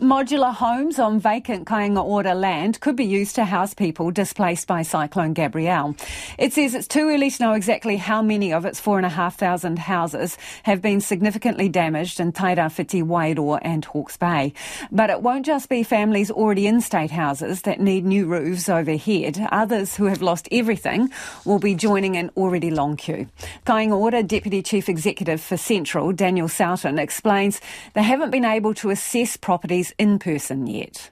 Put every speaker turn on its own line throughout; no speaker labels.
Modular homes on vacant Kāinga Ora land could be used to house people displaced by Cyclone Gabrielle. It says it's too early to know exactly how many of its 4,500 houses have been significantly damaged in Tairawhiti, Wairoa and Hawke's Bay. But it won't just be families already in state houses that need new roofs overhead. Others who have lost everything will be joining an already long queue. Kāinga Ora Deputy Chief Executive for Central, Daniel Soughton, explains they haven't been able to assess properties in person yet?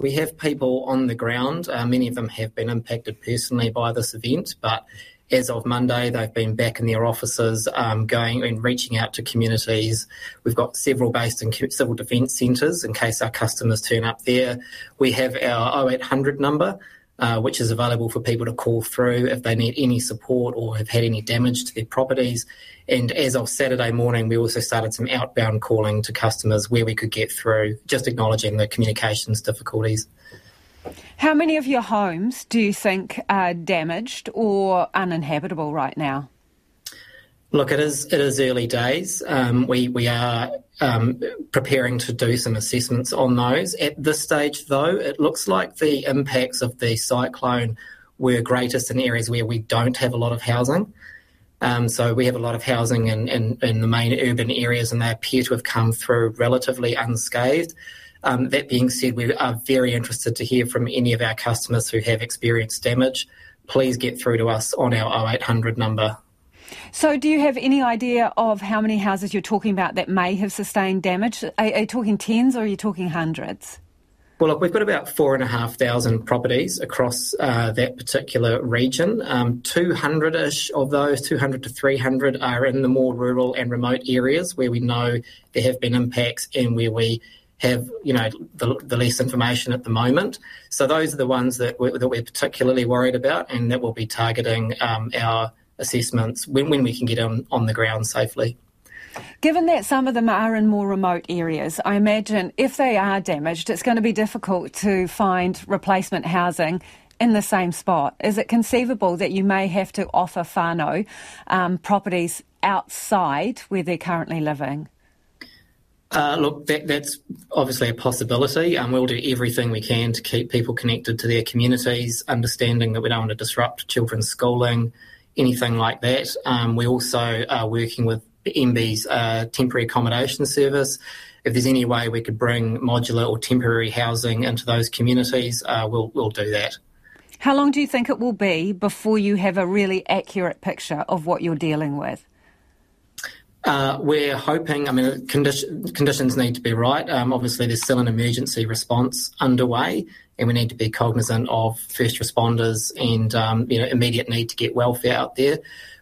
We have people on the ground. Uh, many of them have been impacted personally by this event, but as of Monday, they've been back in their offices, um, going and reaching out to communities. We've got several based in civil defence centres in case our customers turn up there. We have our 0800 number, uh, which is available for people to call through if they need any support or have had any damage to their properties. And as of Saturday morning, we also started some outbound calling to customers where we could get through, just acknowledging the communications difficulties.
How many of your homes do you think are damaged or uninhabitable right now?
Look, it is it is early days. Um, we we are um, preparing to do some assessments on those. At this stage, though, it looks like the impacts of the cyclone were greatest in areas where we don't have a lot of housing. Um, so we have a lot of housing in, in, in, the main urban areas, and they appear to have come through relatively unscathed. Um, that being said, we are very interested to hear from any of our customers who have experienced damage. Please get through to us on our 0800 number
so, do you have any idea of how many houses you're talking about that may have sustained damage? Are, are you talking tens or are you talking hundreds?
Well, look, we've got about four and a half thousand properties across uh, that particular region. Um, 200 ish of those, 200 to 300, are in the more rural and remote areas where we know there have been impacts and where we have, you know, the, the less information at the moment. So those are the ones that we're, that we're particularly worried about and that we'll be targeting um, our assessments when, when we can get them on the ground safely.
Given that some of them are in more remote areas, I imagine if they are damaged, it's going to be difficult to find replacement housing in the same spot. Is it conceivable that you may have to offer whānau um, properties outside where they're currently living?
Uh, look, that, that's obviously a possibility. Um, we'll do everything we can to keep people connected to their communities, understanding that we don't want to disrupt children's schooling, anything like that. Um, we also are working with MB's uh, temporary accommodation service. If there's any way we could bring modular or temporary housing into those communities, uh, we'll, we'll do that.
How long do you think it will be before you have a really accurate picture of what you're dealing with?
Uh, we're hoping, I mean, condition, conditions need to be right. Um, obviously, there's still an emergency response underway, and we need to be cognizant of first responders and um, you know immediate need to get welfare out there.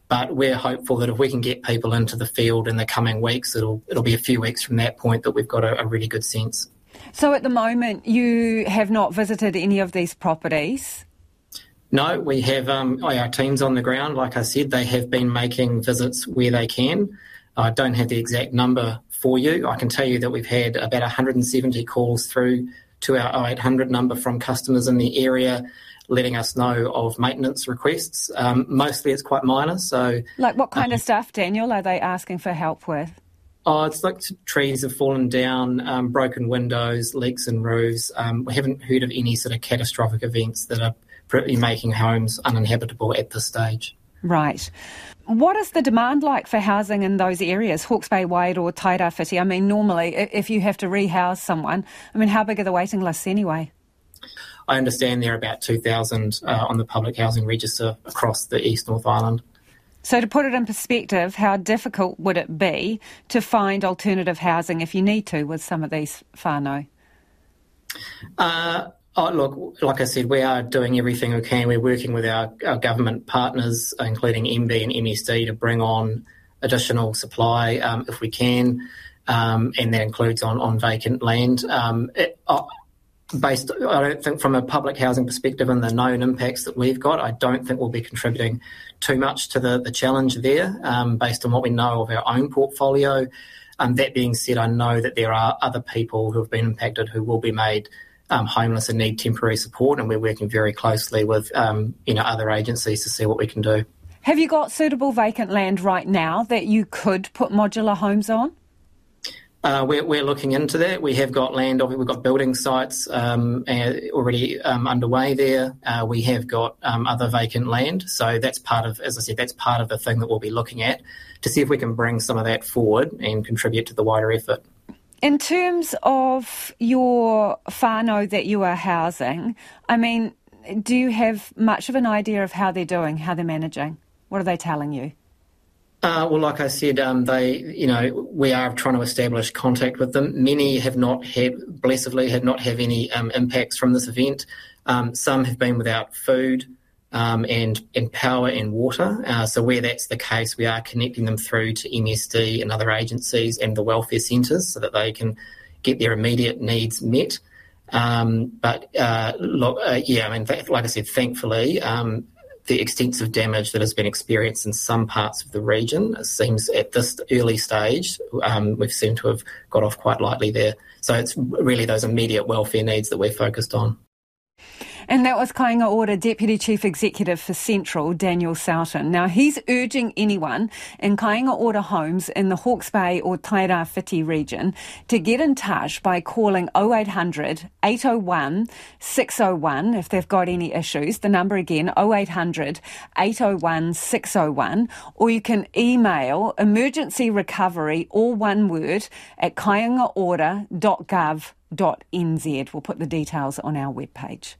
But we're hopeful that if we can get people into the field in the coming weeks, it'll it'll be a few weeks from that point that we've got a, a really good sense.
So at the moment, you have not visited any of these properties.
No, we have um, our teams on the ground. Like I said, they have been making visits where they can. I don't have the exact number for you. I can tell you that we've had about 170 calls through to our 0800 number from customers in the area letting us know of maintenance requests. Um, mostly it's quite minor. So,
like what kind um, of stuff, Daniel, are they asking for help with?
Oh, it's like trees have fallen down, um, broken windows, leaks in roofs. Um, we haven't heard of any sort of catastrophic events that are making homes uninhabitable at this stage.
Right. What is the demand like for housing in those areas, Hawke's Bay Wide or Tairawhiti? I mean, normally, if you have to rehouse someone, I mean, how big are the waiting lists anyway?
I understand there are about 2,000 uh, on the public housing register across the East North Island.
So, to put it in perspective, how difficult would it be to find alternative housing if you need to with some of these whānau?
Uh, Oh, look, like I said, we are doing everything we can. We're working with our, our government partners, including MB and MSD, to bring on additional supply um, if we can, um, and that includes on, on vacant land. Um, it, uh, based, I don't think from a public housing perspective and the known impacts that we've got, I don't think we'll be contributing too much to the, the challenge there, um, based on what we know of our own portfolio. Um, that being said, I know that there are other people who have been impacted who will be made um, homeless and need temporary support, and we're working very closely with um, you know other agencies to see what we can do.
Have you got suitable vacant land right now that you could put modular homes on?
Uh, we're, we're, looking into that. We have got land, we've got building sites um, already um, underway there. Uh, we have got um, other vacant land. So that's part of, as I said, that's part of the thing that we'll be looking at to see if we can bring some of that forward and contribute to the wider effort.
In terms of your whānau that you are housing, I mean, do you have much of an idea of how they're doing, how they're managing? What are they telling you?
Uh, well, like I said, um, they, you know, we are trying to establish contact with them. Many have not had, blessedly, had not had any um, impacts from this event. Um, some have been without food um, and and power and water. Uh, so where that's the case, we are connecting them through to MSD and other agencies and the welfare centres so that they can get their immediate needs met. Um, but uh, uh, yeah, I mean, like I said, thankfully, um, the extensive damage that has been experienced in some parts of the region seems at this early stage, um, we've seemed to have got off quite lightly there. So it's really those immediate welfare needs that we're focused on.
And that was Kāinga Ora Deputy Chief Executive for Central, Daniel Soughton. Now, he's urging anyone in Kāinga Ora homes in the Hawke's Bay or Tairawhiti region to get in touch by calling 0800 801 601 if they've got any issues. The number again, 0800 801 601. Or you can email emergency recovery, all one word, at kāingaora.gov.nz. We'll put the details on our webpage.